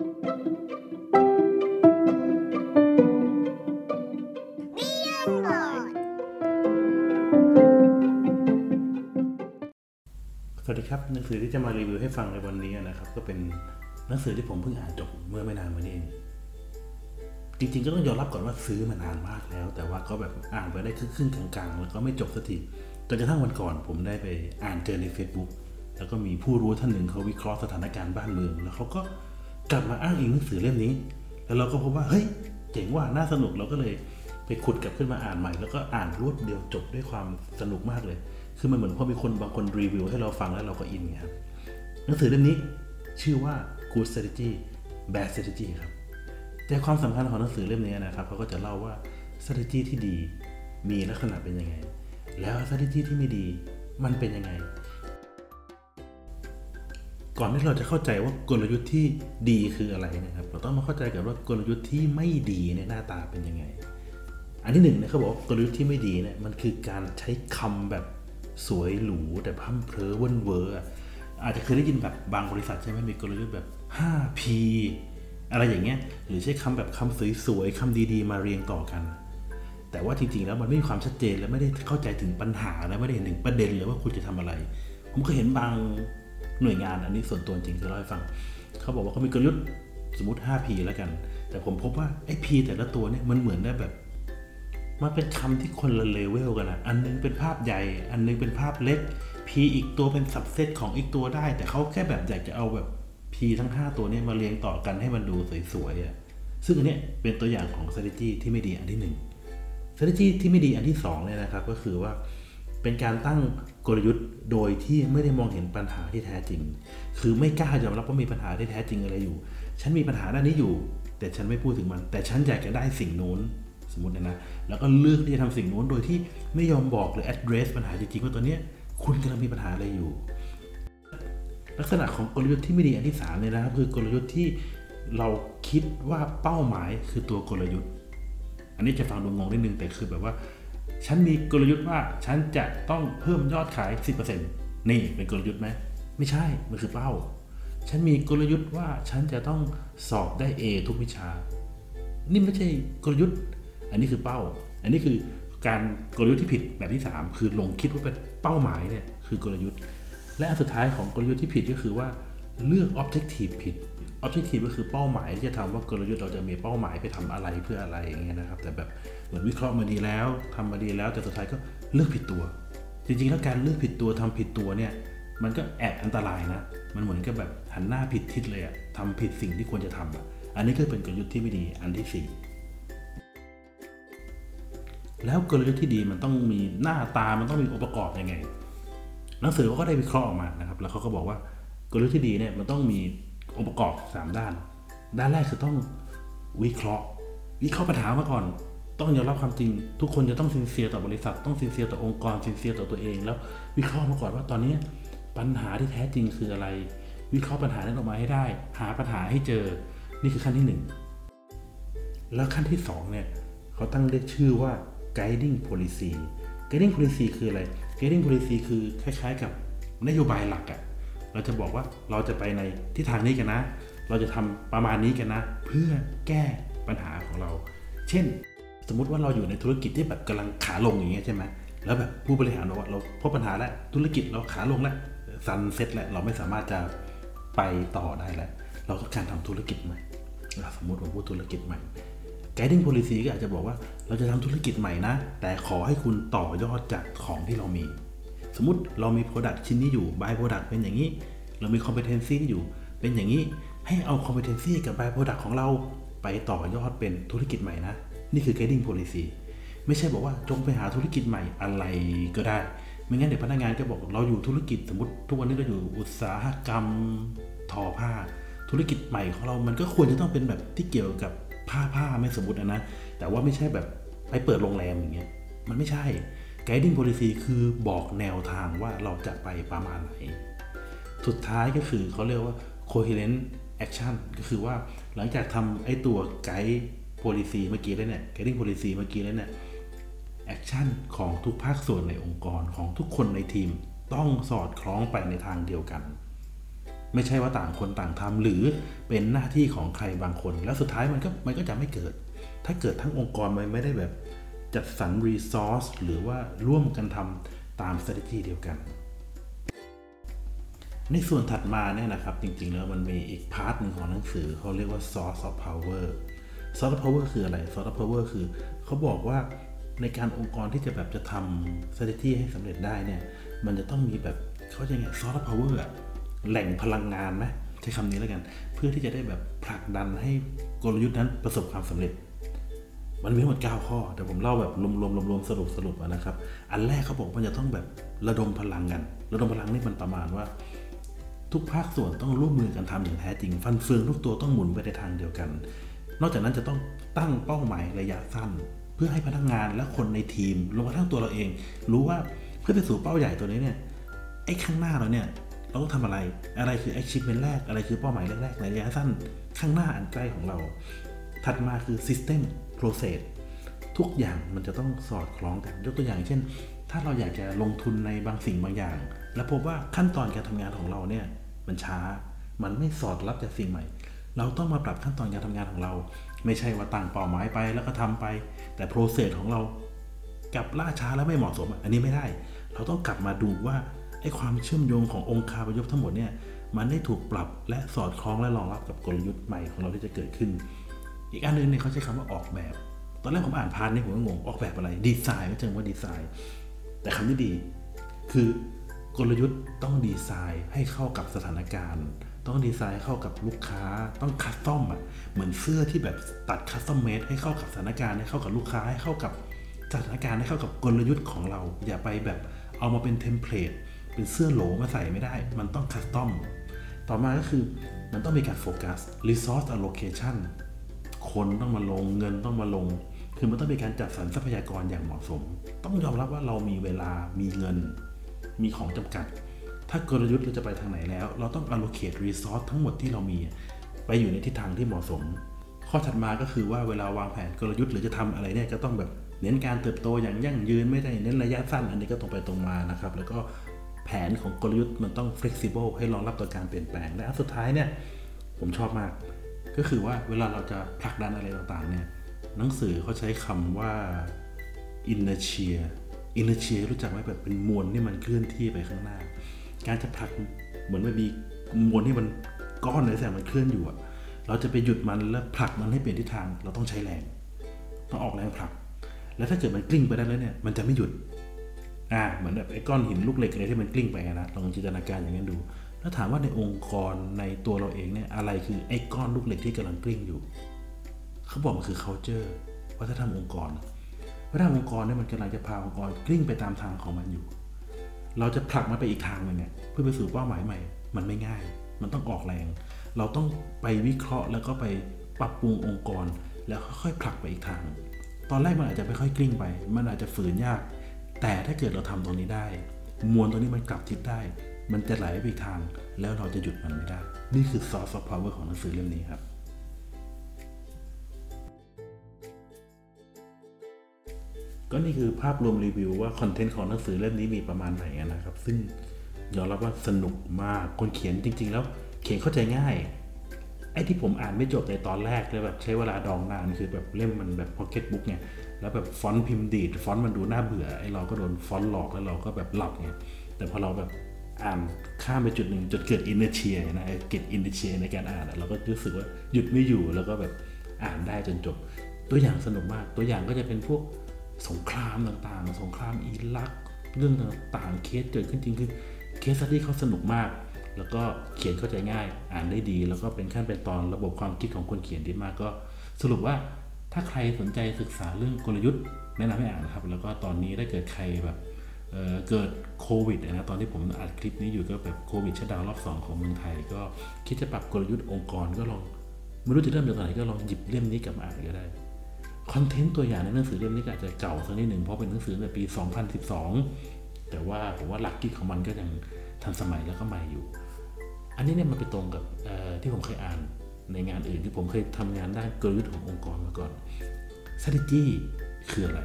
สวัสดีครับหนังสือที่จะมารีวิวให้ฟังในวันนี้นะครับ ก็เป็นหนังสือที่ผมเพิ่งอ่านจบเมื่อไม่นานมานี้เองจริงๆก็ต้องยอมรับก่อนว่าซื้อมานานมากแล้ว แต่ว่าก็แบบอ่านไปได้ครึ่งๆกลางๆ แล้วก็ไม่จบสักทีจนกระทั่งวันก่อน ผมได้ไปอ่านเจอใน Facebook แล้วก็มีผู้รู้ท่านหนึ่งเขาวิเคราะห์สถานการณ์บ้านเมือง แล้วเขาก็ กลับมาอ้างอิงหนังสือเล่มนี้ แล้วเราก็พบว่าเฮ้ยเจ๋งว่าน่าสนุกเราก็เลยไปขุดกลับขึ้นมาอ่านใหม่ แล้วก็อ่านรวดเดียวจบด้วยความสนุกมากเลย คือมันเหมือนพอมีคนบางคนรีวิวให้เราฟังแล้วเราก็อินไงครับหนังสือเล่มนี้ชื่อว่า Good Strategy Bad Strategy ครับแต่ความสำคัญของหนังสือเล่มนี้นะครับเขาก็จะเล่าว่า strategy ที่ดีมีลักษณะเป็นยังไง แล้ว strategy ที่ไม่ดีมันเป็นยังไง ก่อนที่เราจะเข้าใจว่ากลยุทธ์ที่ดีคืออะไรนะครับ เราต้องมาเข้าใจกับว่ากลยุทธ์ที่ไม่ดีเนี่ยหน้าตาเป็นยังไง อันที่หนึ่งนี่ยเขาบอกกลยุทธ์ที่ไม่ดีเนี่ยมันคือการใช้คำแบบสวยหรูแต่พั่มเพลอเว่นเวอร์อาจจะเคยได้ยินแบบบางบริษัทใช่ไหมมีกลยุทธ์แบบ 5P อะไรอย่างเงี้ยหรือใช้คำแบบคำสวยๆคำดีๆ มาเรียงต่อกัน แต่ว่าจริงๆแล้วมันไม่มีความชัดเจนและไม่ได้เข้าใจถึงปัญหาและไม่ได้เห็นถึงประเด็นเลยว่าคุณจะทำอะไร ผมก็เห็นบาง หน่วยงานอันนี้ส่วนตัวจริงคือเล่าให้ฟัง เขาบอกว่าเขามีกลยุทธ์สมมติ 5P แล้วกัน แต่ผมพบว่าไอ้ P แต่ละตัวเนี่ยมันเหมือนได้แบบ มันเป็นคำที่คนละเลเวลกันนะอันนึงเป็นภาพใหญ่ อันนึงเป็นภาพเล็ก P อีกตัวเป็นสับเซตของอีกตัวได้ แต่เขาแค่แบบอยากจะเอาแบบ P ทั้ง 5 ตัวเนี้มาเรียงต่อกันให้มันดูสวยๆอะซึ่งอันเนี้ยเป็นตัวอย่างของ strategy ที่ไม่ดีอันที่1 strategy ที่ไม่ดีอันที่2เนี่ยนะครับก็คือว่า เป็นการตั้งกลยุทธ์โดยที่ไม่ได้มองเห็นปัญหาที่แท้จริง คือไม่กล้ายอมรับว่ามีปัญหาที่แท้จริงอะไรอยู่ ฉันมีปัญหาด้านนี้อยู่ แต่ฉันไม่พูดถึงมัน แต่ฉันอยากจะได้สิ่งนู้นสมมตินะแล้วก็เลือกที่จะทำสิ่งนู้นโดยที่ไม่ยอมบอกหรือ address ปัญหาจริงๆว่าตอนนี้คุณกำลังมีปัญหาอะไรอยู่ ลักษณะของกลยุทธ์ที่ไม่ดีอันที่3เนี่ยนะครับคือกลยุทธ์ที่เราคิดว่าเป้าหมายคือตัวกลยุทธ์ อันนี้จะฟังดูงงนิดนึงแต่คือแบบว่า ฉันมีกลยุทธ์ว่าฉันจะต้องเพิ่มยอดขาย 10%นี่เป็นกลยุทธ์ไหมไม่ใช่ มันคือเป้า ฉันมีกลยุทธ์ว่าฉันจะต้องสอบได้ A ทุกวิชา นี่ไม่ใช่กลยุทธ์ อันนี้คือเป้า อันนี้คือการกลยุทธ์ที่ผิดแบบที่ 3 คือลงคิดว่าเป็นเป้าหมายเนี่ยคือกลยุทธ์ และอันสุดท้ายของกลยุทธ์ที่ผิดก็คือว่า เลือก objective ผิด objective ก็คือเป้าหมายที่จะทำว่ากลยุทธ์เราจะมีเป้าหมายไปทำอะไรเพื่ออะไรอย่างเงี้ยนะครับ แต่แบบเหมือนวิเคราะห์มาดีแล้วทำมาดีแล้วแต่สุดท้ายก็เลือกผิดตัว จริงๆแล้วการเลือกผิดตัวทำผิดตัวเนี่ยมันก็แอบอันตรายนะ มันเหมือนกับแบบหันหน้าผิดทิศเลยอะทำผิดสิ่งที่ควรจะทำอะอันนี้ก็เป็นกลยุทธ์ที่ไม่ดีอันที่สี่แล้วกลยุทธ์ที่ดีมันต้องมีหน้าตา มันต้องมีองค์ประกอบยังไง หนังสือเขาก็ได้วิเคราะห์ออกมานะครับ แล้วเขาก็บอกว่า กลยุทธ์ที่ดีเนี่ยมันต้องมีองค์ประกอบ 3 ด้าน ด้านแรกคือต้องวิเคราะห์ วิเคราะห์ปัญหามาก่อน ต้องยอมรับความจริง ทุกคนจะต้อง sincere ต่อบริษัท ต้อง sincere ต่อองค์กร sincere ต่อตัวเอง แล้ววิเคราะห์มาก่อนว่าตอนนี้ปัญหาที่แท้จริงคืออะไร วิเคราะห์ปัญหานั้นออกมาให้ได้ หาปัญหาให้เจอ นี่คือขั้นที่ 1 แล้วขั้นที่2เนี่ยเขาตั้งเรียกชื่อว่า guiding policy guiding policy คืออะไร guiding policy คือคล้ายๆ กับนโยบายหลักอะ เราจะบอกว่าเราจะไปในทิศทางนี้กันนะ เราจะทำประมาณนี้กันนะ เพื่อแก้ปัญหาของเรา เช่น สมมุติว่าเราอยู่ในธุรกิจที่แบบกำลังขาลงอย่างเงี้ยใช่ไหมแล้วแบบผู้บริหารบอกว่าเราพบปัญหาแล้วธุรกิจเราขาลงแล้วซันเซ็ตแล้วเราไม่สามารถจะไปต่อได้แล้ว เราต้องการทำธุรกิจใหม่สมมติว่าพูดธุรกิจใหม่ guiding policy ก็อาจจะบอกว่าเราจะทำธุรกิจใหม่นะ แต่ขอให้คุณต่อยอดจากของที่เรามี สมมติเรามี product ชิ้นนี้อยู่ by product เป็นอย่างนี้ เรามี competency อยู่เป็นอย่างนี้ให้เอา competency กับ by product ของเราไปต่อยอดเป็นธุรกิจใหม่นะ นี่คือ guiding policy ไม่ใช่บอกว่าจงไปหาธุรกิจใหม่อะไรก็ได้ ไม่งั้นเดี๋ยวพนักงานก็บอกเราอยู่ธุรกิจสมมติทุกวันนี้เราอยู่อุตสาหกรรมทอผ้า ธุรกิจใหม่ของเรา มันก็ควรจะต้องเป็นแบบที่เกี่ยวกับผ้าผ้าไม่สมมตินะแต่ว่าไม่ใช่แบบไปเปิดโรงแรมอย่างเงี้ย มันไม่ใช่ guiding policy คือบอกแนวทางว่าเราจะไปประมาณไหน สุดท้ายก็คือเขาเรียกว่า coherent action ก็คือว่าหลังจากทำไอ้ตัว guide policy เมื่อกี้แล้วเนี่ย guiding policy เมื่อกี้แล้วเนี่ย action ของทุกภาคส่วนในองค์กรของทุกคนในทีมต้องสอดคล้องไปในทางเดียวกัน ไม่ใช่ว่าต่างคนต่างทำหรือเป็นหน้าที่ของใครบางคน แล้วสุดท้ายมันก็มันก็จะไม่เกิด ถ้าเกิดทั้งองค์กรมันไม่ได้แบบ จัดสรรรีซอสหรือว่าร่วมกันทำตาม strategy เดียวกัน ในส่วนถัดมาเนี่ยนะครับ จริงๆ แล้วมันมีอีกพาร์ทหนึ่งของหนังสือเขาเรียกว่า source of power source of power คืออะไร source of power คือเขาบอกว่าในการองค์กรที่จะแบบจะทำ strategy ให้สำเร็จได้เนี่ย มันจะต้องมีแบบเขาจะไง source of power แหล่งพลังงานไหมใช้คำนี้แล้วกัน เพื่อที่จะได้แบบผลักดันให้กลยุทธ์นั้นประสบความสำเร็จ มันมีทั้งหมด 9 ข้อ แต่ผมเล่าแบบรวมๆรวมๆสรุปสรุปนะครับ อันแรกเขาบอกมันจะต้องแบบระดมพลังกัน ระดมพลังนี่มันประมาณว่า ทุกภาคส่วนต้องร่วมมือกันทำอย่างแท้จริง ฟันเฟืองทุกตัวต้องหมุนไปในทางเดียวกัน นอกจากนั้นจะต้องตั้งเป้าหมายระยะสั้น เพื่อให้พนักงานและคนในทีมรวมกระทั่งตัวเราเอง รู้ว่าเพื่อไปสู่เป้าใหญ่ตัวนี้เนี่ยไอ้ข้างหน้าเราเนี่ยเราต้องทำอะไร อะไรคือ achievement แรก อะไรคือเป้าหมายแรกๆในระยะสั้น ข้างหน้าอันใกล้ของเรา ถัดมาคือ system process ทุกอย่างมันจะต้องสอดคล้องกัน ยกตัวอย่างเช่น ถ้าเราอยากจะลงทุนในบางสิ่งบางอย่าง แล้วพบว่าขั้นตอนการทำงานของเราเนี่ยมันช้า มันไม่สอดรับจากสิ่งใหม่ เราต้องมาปรับขั้นตอนการทำงานของเรา ไม่ใช่ว่าตั้งเป้าหมายไปแล้วก็ทำไป แต่ process ของเรากับล่าช้าและไม่เหมาะสม อันนี้ไม่ได้ เราต้องกลับมาดูว่าไอ้ความเชื่อมโยงขององค์คาพยพทั้งหมดเนี่ยมันได้ถูกปรับและสอดคล้องและรองรับกับกลยุทธ์ใหม่ของเราที่จะเกิดขึ้น อีกอันนึงเนี่ยเขาใช้คำว่าออกแบบ ตอนแรกผมอ่านพานนี่ผมก็งงออกแบบอะไรดีไซน์ไม่เชิงว่าดีไซน์ แต่คำที่ดี คือกลยุทธ์ต้องดีไซน์ให้เข้ากับสถานการณ์ ต้องดีไซน์เข้ากับลูกค้า ต้อง custom อะเหมือนเสื้อที่แบบตัด custom-made ให้เข้ากับสถานการณ์ให้เข้ากับลูกค้าให้เข้ากับสถานการณ์ให้เข้ากับกลยุทธ์ของเรา อย่าไปแบบเอามาเป็น template เป็นเสื้อโหลมาใส่ไม่ได้ มันต้อง custom ต่อมาก็คือมันต้องมีการโฟกัส resource allocation คนต้องมาลงเงินต้องมาลง คือมันต้องมีการจัดสรรทรัพยากรอย่างเหมาะสม ต้องยอมรับว่าเรามีเวลามีเงิน มีของจำกัด ถ้ากลยุทธ์เราจะไปทางไหนแล้ว เราต้อง allocate resource ทั้งหมดที่เรามีไปอยู่ในทิศทางที่เหมาะสม ข้อถัดมาก็คือว่าเวลาวางแผนกลยุทธ์หรือจะทำอะไรเนี่ยจะต้องแบบเน้นการเติบโตอย่างยั่งยืนไม่ได้เน้นระยะสั้น อันนี้ก็ตรงไปตรงมานะครับแล้วก็แผนของกลยุทธ์มันต้อง flexible ให้รองรับต่อการเปลี่ยนแปลงและอันสุดท้ายเนี่ยผมชอบมาก ก็คือว่าเวลาเราจะผลักดันอะไรต่างๆเนี่ยหนังสือเขาใช้คำว่า inertia inertia รู้จักไหมแบบเป็นมวลที่มันเคลื่อนที่ไปข้างหน้า การจะผลักเหมือนมันมีมวลที่มันก้อนอะไรแต่มันเคลื่อนอยู่อะเราจะไปหยุดมันแล้วผลักมันให้เปลี่ยนทิศทาง เราต้องใช้แรง ต้องออกแรงผลัก แล้วถ้าเกิดมันกลิ้งไปได้แล้วเนี่ยมันจะไม่หยุดอ่าเหมือนแบบไอ้ก้อนหินลูกเหล็กอะไรที่มันกลิ้งไปนะลองจินตนาการอย่างนั้นดู แล้วถามว่าในองค์กรในตัวเราเองเนี่ยอะไรคือไอ้ก้อนลูกเหล็กที่กำลังกลิ้งอยู่ เขาบอกมันคือ culture วัฒนธรรมองค์กรวัฒนธรรมองค์กรเนี่ยมันกำลังจะพาองค์กรกลิ้งไปตามทางของมันอยู่ เราจะผลักมันไปอีกทางหนึ่งเนี่ยเพื่อไปสู่เป้าหมายใหม่ มันไม่ง่าย มันต้องออกแรง เราต้องไปวิเคราะห์แล้วก็ไปปรับปรุงองค์กร แล้วค่อยๆผลักไปอีกทาง ตอนแรกมันอาจจะไม่ค่อยกลิ้งไป มันอาจจะฝืนยาก แต่ถ้าเกิดเราทำตรงนี้ได้ มวลตัวนี้มันกลับทิศได้ มันจะไหลไปอีกทาง แล้วเราจะหยุดมันไม่ได้ นี่คือ source of power ของหนังสือเล่มนี้ครับ ก็นี่คือภาพรวมรีวิวว่าคอนเทนต์ของหนังสือเล่มนี้มีประมาณไหนนะครับ ซึ่งยอมรับว่าสนุกมาก คนเขียนจริง ๆ แล้วเขียนเข้าใจง่าย ไอ้ที่ผมอ่านไม่จบในตอนแรกเลยแบบใช้เวลาดองนานคือแบบเล่มมันแบบพ็อกเก็ตบุ๊กเนี่ยแล้วแบบฟอนต์พิมพ์ดีดฟอนต์มันดูน่าเบื่อไอ้เราก็โดนฟอนต์หลอกแล้วเราก็แบบหลับไงแต่พอเราแบบ อ่านข้ามไปจุดหนึ่งจนเกิดอินเนเชียนะเกิดอินเนเชียในการอ่านเราก็รู้สึกว่าหยุดไม่อยู่แล้วก็แบบอ่านได้จนจบ ตัวอย่างสนุกมาก ตัวอย่างก็จะเป็นพวกสงครามต่างๆ สงครามอิรัก เรื่องต่างๆ เคสเกิดขึ้นจริงคือเคสที่เขาสนุกมาก แล้วก็เขียนเข้าใจง่าย อ่านได้ดี แล้วก็เป็นขั้นเป็นตอนระบบความคิดของคนเขียนดีมากก็ สรุปว่าถ้าใครสนใจศึกษาเรื่องกลยุทธ์แนะนำให้อ่านนะครับ แล้วก็ตอนนี้ถ้าเกิดใครแบบ เกิดโควิดนะตอนที่ผมอัดคลิปนี้อยู่ก็แบบโควิดชัดดาวรอบสองของเมืองไทย ก็คิดจะปรับกลยุทธ์องค์กรก็ลองไม่รู้จะเริ่มจากไหนก็ลองหยิบเล่มนี้กลับมาอ่านก็ได้คอนเทนต์ตัวอย่างในหนังสือเล่มนี้ก็อาจจะเก่าสักนิดหนึ่งเพราะเป็นหนังสือในปี 2012 แต่ว่าผมว่าหลักคิดของมันก็ยังทันสมัยแล้วก็ใหม่อยู่ อันนี้เนี่ยมันไปตรงกับที่ผมเคยอ่านในงานอื่นที่ผมเคยทำงานด้านกลยุทธ์ขององค์กรมาก่อน strategy คืออะไร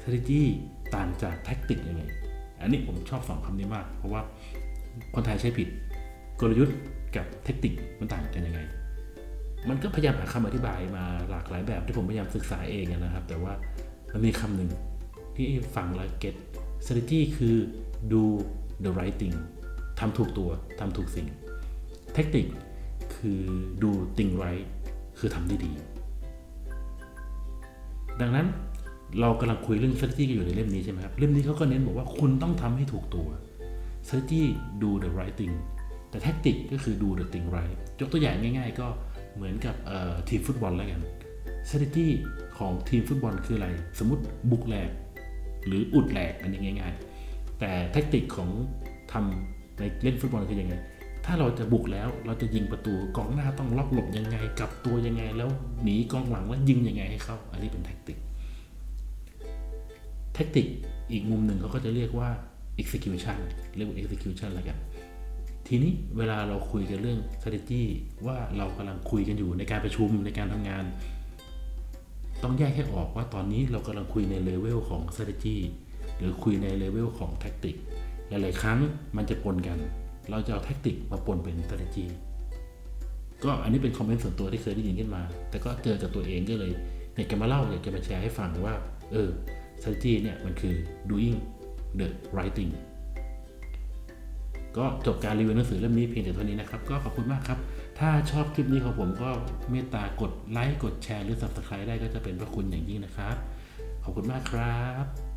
strategy ต่างจากแท็กติกยังไง อันนี้ผมชอบสองคำนี้มาก เพราะว่าคนไทยใช้ผิด กลยุทธ์กับเทคนิคมันต่างกันยังไง มันก็พยายามหาคำอธิบายมาหลากหลายแบบที่ผมพยายามศึกษาเองนะครับ แต่ว่ามันมีคำหนึ่งที่ฟังแล้ว get strategy คือ do the right thing ทำถูกตัวทำถูกสิ่ง เทคนิคคือ do thing right คือทำได้ดี ดังนั้น เรากำลังคุยเรื่อง strategy กันอยู่ในเล่มนี้ใช่ไหมครับ เล่มนี้เขาก็เน้นบอกว่าคุณต้องทำให้ถูกตัว strategy do the right thing แต่แท็กติกก็คือ do the thing right ยกตัวอย่างง่าย ๆ ก็เหมือนกับทีมฟุตบอลแล้วกัน strategy ของทีมฟุตบอลคืออะไร สมมติบุกแหลก หรืออุดแหลกอันนี้ง่าย ๆ แต่แท็กติกของทำในเล่นฟุตบอลคือยังไง ถ้าเราจะบุกแล้วเราจะยิงประตูกองหน้าต้องล็อกหลบยังไงกลับตัวยังไง แล้วหนีกองหลังแล้วยิงยังไงให้เข้า อันนี้เป็นแท็กติก แท็กติกอีกมุมหนึ่งเขาก็จะเรียกว่า execution เรียกว่า execution แล้วกันทีนี้เวลาเราคุยกันเรื่อง strategy ว่าเรากำลังคุยกันอยู่ในการประชุมในการทำงาน ต้องแยกให้ออกว่าตอนนี้เรากำลังคุยในเลเวลของ strategy หรือคุยในเลเวลของ tactic หลาย ๆ ครั้งมันจะปนกัน เราจะเอา tactic มาปนเป็น strategy ก็อันนี้เป็นคอมเมนต์ส่วนตัวที่เคยได้ยินขึ้นมา แต่ก็เจอกับตัวเองก็เลยอยากจะมาเล่าอยากจะมาแชร์ให้ฟังว่า เออ strategy เนี่ยมันคือ doing the right thing ก็จบการรีวิวหนังสือเล่มนี้เพียงแต่เท่านี้นะครับ ก็ขอบคุณมากครับ ถ้าชอบคลิปนี้ของผมก็เมตตากดไลค์กดแชร์หรือ subscribe ได้ก็จะเป็นพระคุณอย่างยิ่งนะครับ ขอบคุณมากครับ